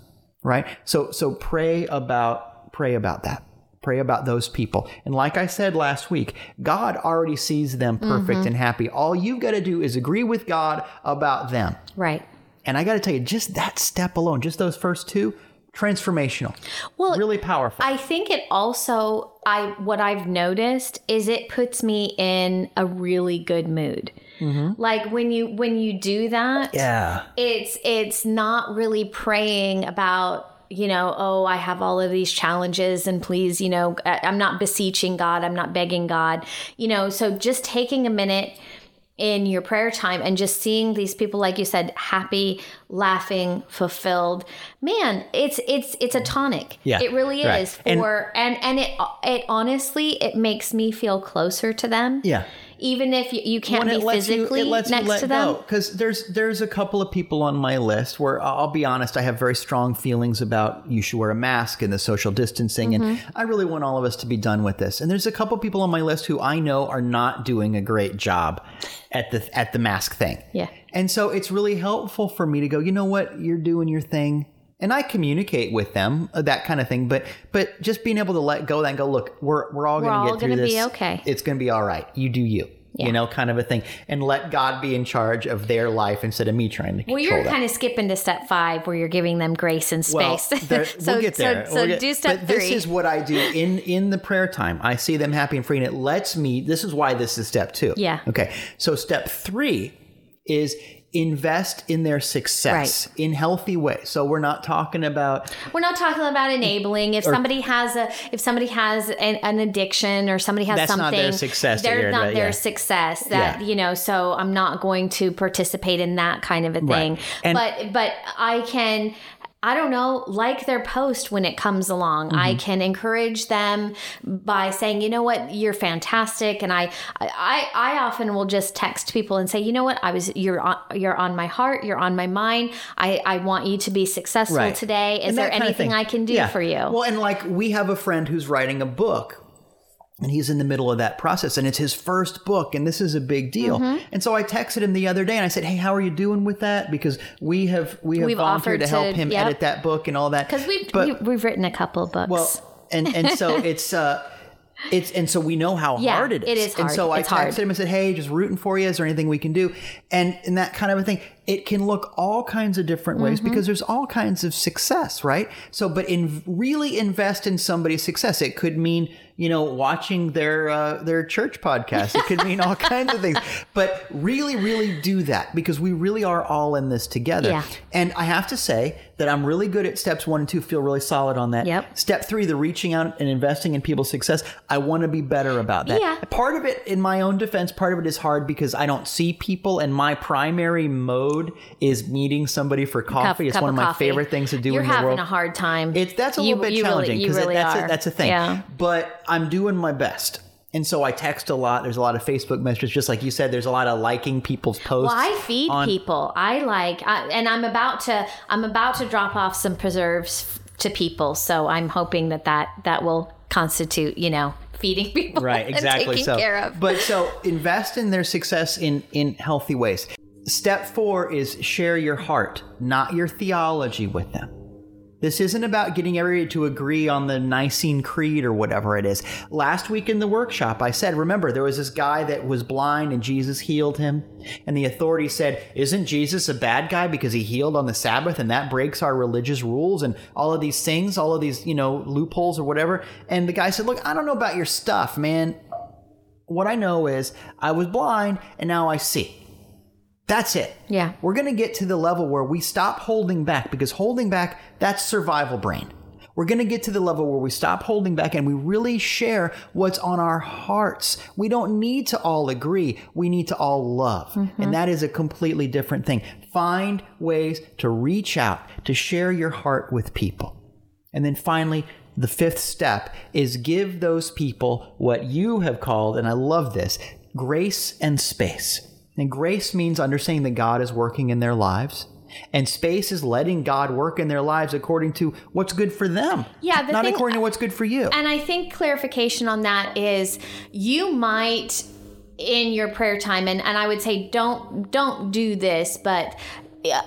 right? So so pray about pray about that. Pray about those people. And like I said last week, God already sees them perfect Mm-hmm. and happy. All you've got to do is agree with God about them. right. And I got to tell you, just that step alone, just those first two, transformational. Well, really powerful. I think it also I what I've noticed is it puts me in a really good mood. Like when you when you do that, Mm-hmm. yeah. it's it's not really praying about you know oh i have all of these challenges and please you know i'm not beseeching god i'm not begging god you know so just taking a minute in your prayer time and just seeing these people like you said happy laughing fulfilled man it's it's it's a tonic Yeah, it really right. is And- for and and it it honestly it makes me feel closer to them Yeah. Even if you, you can't When be it lets you, physically next you let to them Because there's there's a couple of people on my list where I'll be honest, I have very strong feelings about you should wear a mask and the social distancing, and Mm-hmm. I really want all of us to be done with this. And there's a couple of people on my list who I know are not doing a great job at the at the mask thing. Yeah. And so it's really helpful for me to go, you know what, you're doing your thing. And I communicate with them, uh, that kind of thing. But but just being able to let go of that and go, look, we're we're all We're going all to get through gonna this. be okay. It's going to be all right. You do you. Yeah. You know, kind of a thing, and let God be in charge of their life instead of me trying to Well, you're that. kind of skipping to step five where you're giving them grace and Well, space. there- so, we'll get there. So, so We'll get- do step but three. This is what I do in in the prayer time. I see them happy and free, and it lets me. This is why this is step two. Yeah. Okay. So step three is invest in their success in healthy ways. So we're not talking about We're not talking about enabling. If somebody has a, if somebody has an, an addiction or somebody has That's not something, their success They're not that- their yeah. success. That Yeah. you know. So I'm not going to participate in that kind of a thing. And- but but I can. I don't know, like their post when it comes along. Mm-hmm. I can encourage them by saying, you know what, you're fantastic. And I, I, I often will just text people and say, you know what, I was, you're on, you're on my heart, you're on my mind. I, I want you to be successful Right. today. Is there that kind of anything. I can do Yeah. for you? Well, and like we have a friend who's writing a book. And he's in the middle of that process, and it's his first book, and this is a big deal. Mm-hmm. And so I texted him the other day, and I said, "Hey, how are you doing with that? Because we have we have We've volunteered offered to help to- him yep. edit that book and all that. Because we've, but we, we've written a couple of books. well, and and so it's uh, it's and so we know how Yeah, hard it is. it is And hard. so I It's texted hard. him and said, "Hey, just rooting for you. Is there anything we can do?" And and that kind of a thing. It can look all kinds of different ways Mm-hmm. because there's all kinds of success, right? So, but in really invest in somebody's success. It could mean you know watching their uh, their church podcast. It could mean all kinds of things. But really, really do that because we really are all in this together. Yeah. And I have to say that I'm really good at steps one and two. Feel really solid on that. Yep. Step three, the reaching out and investing in people's success. I want to be better about that. Yeah. Part of it, in my own defense, part of it is hard because I don't see people, and my primary mode is meeting somebody for Cup- coffee. it's cup one of my coffee. favorite things to do You're in the having world. a hard time. It's that's a You- little bit challenging because really that's a, that's a thing. Yeah. But I'm doing my best. And so I text a lot. There's a lot of Facebook messages, just like you said. There's a lot of liking people's posts. Well, I feed on- people. I like, I, and I'm about to, I'm about to drop off some preserves f- to people. So I'm hoping that that that will constitute, you know, feeding people, right exactly so care of. but so invest in their success in in healthy ways step four is share your heart not your theology with them this isn't about getting everybody to agree on the Nicene Creed or whatever it is. Last week in the workshop, I said, remember, there was this guy that was blind and Jesus healed him. And the authority said, Isn't Jesus a bad guy because he healed on the Sabbath and that breaks our religious rules and all of these things, all of these, you know, loopholes or whatever? And the guy said, Look, I don't know about your stuff, man. What I know is I was blind and now I see. That's it. Yeah. We're going to get to the level where we stop holding back because holding back, that's survival brain. We're going to get to the level where we stop holding back and we really share what's on our hearts. We don't need to all agree. We need to all love. And mm-hmm. that is a completely different thing. Find ways to reach out, to share your heart with people. And then finally, the fifth step is give those people what you have called, and I love this, grace and space. And grace means understanding that God is working in their lives. And space is letting God work in their lives according to what's good for them. Yeah, the not thing- according to what's good for you. And I think clarification on that is you might in your prayer time and, and I would say don't don't do this, but uh,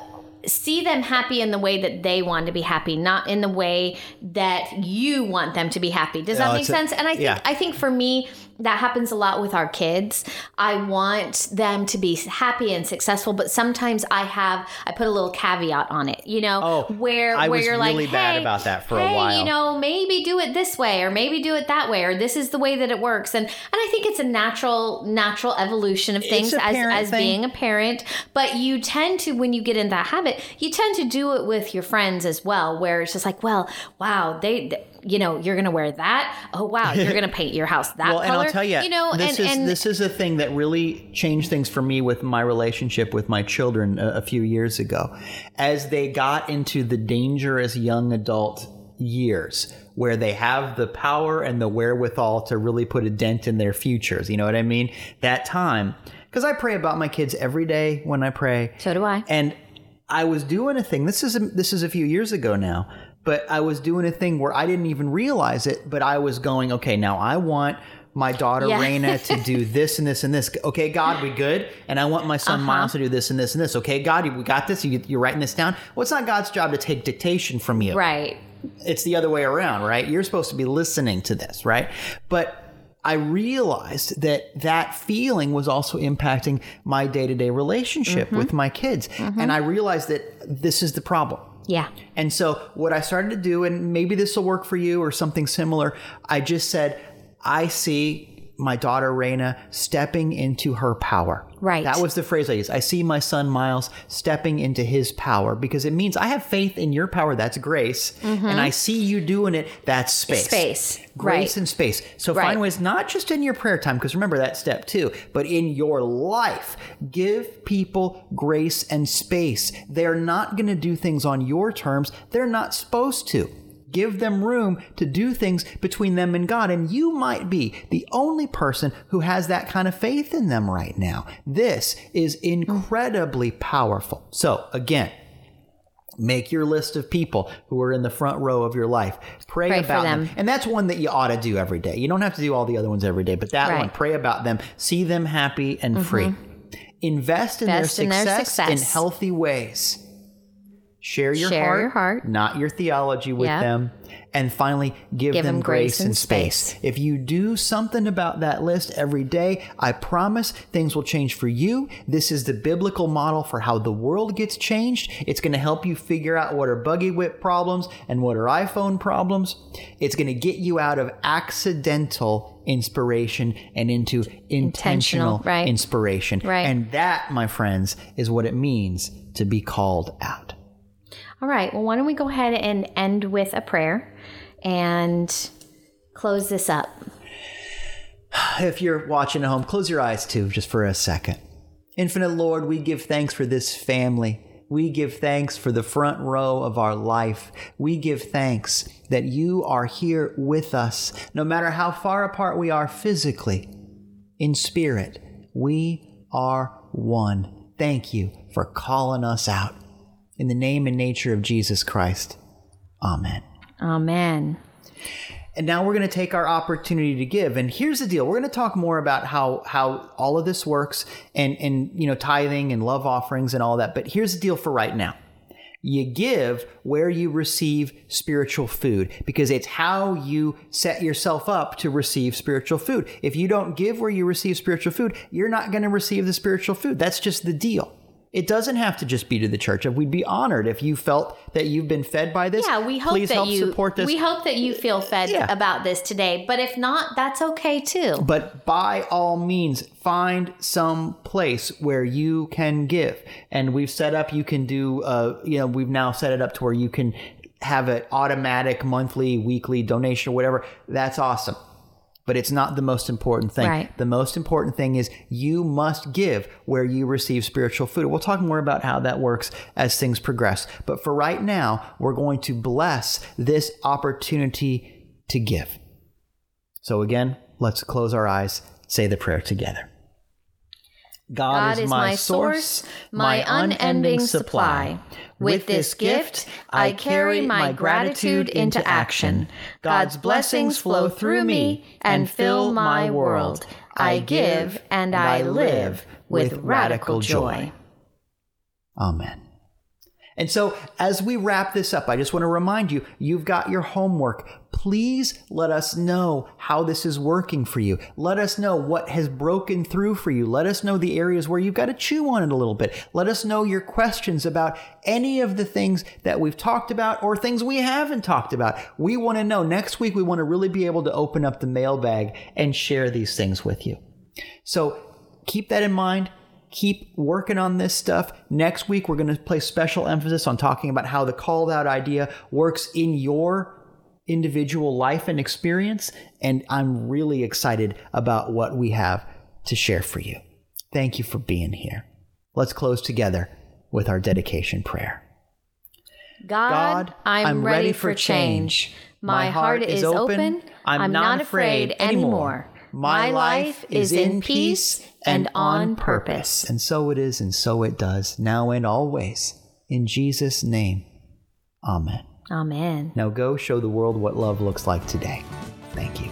see them happy in the way that they want to be happy, not in the way that you want them to be happy. Does that No, make it's a- sense? And I think yeah. I think for me that happens a lot with our kids. I want them to be happy and successful, but sometimes I have I put a little caveat on it, you know, Oh, where I where you're really like, bad hey, about that for a hey, while. you know, maybe do it this way or maybe do it that way or this is the way that it works. And and I think it's a natural natural evolution of things as as thing. being a parent, but you tend to when you get in that habit, you tend to do it with your friends as well where it's just like, well, wow, they, they- you know, you're going to wear that. Oh wow, you're going to paint your house that well, color. and I'll tell you, you know, this and is and this is a thing that really changed things for me with my relationship with my children a, a few years ago, as they got into the dangerous young adult years where they have the power and the wherewithal to really put a dent in their futures. You know what I mean? That time, because I pray about my kids every day when I pray. so do I. And I was doing a thing. This is a, this is a few years ago now, but I was doing a thing where I didn't even realize it. But I was going, okay, now I want my daughter Yeah. Raina to do this and this and this. Okay, God, we good? And I want my son Uh-huh. Miles to do this and this and this. Okay, God, we got this. You, you're writing this down. Well, it's not God's job to take dictation from you Right. it's the other way around, right? You're supposed to be listening to this, right? But I realized that that feeling was also impacting my day to day relationship with mm-hmm. my kids. Mm-hmm. And I realized that this is the problem. Yeah. And so, what I started to do, and maybe this will work for you or something similar, I just said, I see my daughter Raina stepping into her power. Right. That was the phrase I used. I see my son Miles stepping into his power because it means I have faith in your power. That's grace. And I see you doing it. That's space. Mm-hmm. Space. Grace Right. and space. So Right. find ways, not just in your prayer time, because remember that step too, but in your life. Give people grace and space. They're not going to do things on your terms. They're not supposed to. Give them room to do things between them and God. And you might be the only person who has that kind of faith in them right now. This is incredibly powerful. So, again, Make your list of people who are in the front row of your life. Pray, Pray about them. them. And that's one that you ought to do every day. You don't have to do all the other ones every day, but that Right. one, pray about them, see them happy and free. Mm-hmm. Invest in, their, in their success in healthy ways. Share your Share heart, your heart. not your theology with Yeah. them. And finally, give, Give them them grace grace and and space. space. If you do something about that list every day, I promise things will change for you. This is the biblical model for how the world gets changed. It's going to help you figure out what are buggy whip problems and what are iPhone problems. It's going to get you out of accidental inspiration and into intentional, Intentional, right. inspiration. Right. And that, my friends, is what it means to be called out. All right. Well, why don't we go ahead and end with a prayer and close this up? If you're watching at home, close your eyes too, just for a second. Infinite Lord, we give thanks for this family. We give thanks for the front row of our life. We give thanks that you are here with us, no matter how far apart we are physically. In spirit, we are one. Thank you for calling us out. In the name and nature of Jesus Christ. Amen. Amen. And now we're going to take our opportunity to give. And here's the deal: we're going to talk more about how how all of this works, and and you know tithing and love offerings and all that. But here's the deal for right now: you give where you receive spiritual food, because it's how you set yourself up to receive spiritual food. If you don't give where you receive spiritual food, you're not going to receive the spiritual food. That's just the deal. It doesn't have to just be to the church. We'd be honored if you felt that you've been fed by this. Yeah, we hope Please that help you support this. we hope that you feel fed Yeah. about this today. But if not, that's okay too. but by all means, find some place where you can give. And we've set up. You can do. Uh, you know, we've now set it up to where you can have an automatic monthly, weekly donation or whatever. That's awesome. But it's not the most important thing. Right. The most important thing is you must give where you receive spiritual food. We'll talk more about how that works as things progress. But for right now, we're going to bless this opportunity to give. So again, let's close our eyes, say the prayer together. God is my source, my unending supply. With this gift, I carry my gratitude into action. God's blessings flow through me and fill my world. I give and I live with radical joy. Amen. And so, as we wrap this up, I just want to remind you you've got your homework. Please let us know how this is working for you. Let us know what has broken through for you. Let us know the areas where you've got to chew on it a little bit. Let us know your questions about any of the things that we've talked about or things we haven't talked about. We want to know. Next week, we want to really be able to open up the mailbag and share these things with you. So, keep that in mind keep working on this stuff. Next week, we're going to place special emphasis on talking about how the called out idea works in your individual life and experience. And I'm really excited about what we have to share for you. Thank you for being here. Let's close together with our dedication prayer. God, I'm, ready for change. My heart is open. I'm not afraid anymore. My life is in peace and on purpose. And so it is, and so it does, now and always. In Jesus' name, Amen. Amen. Now go show the world what love looks like today. Thank you.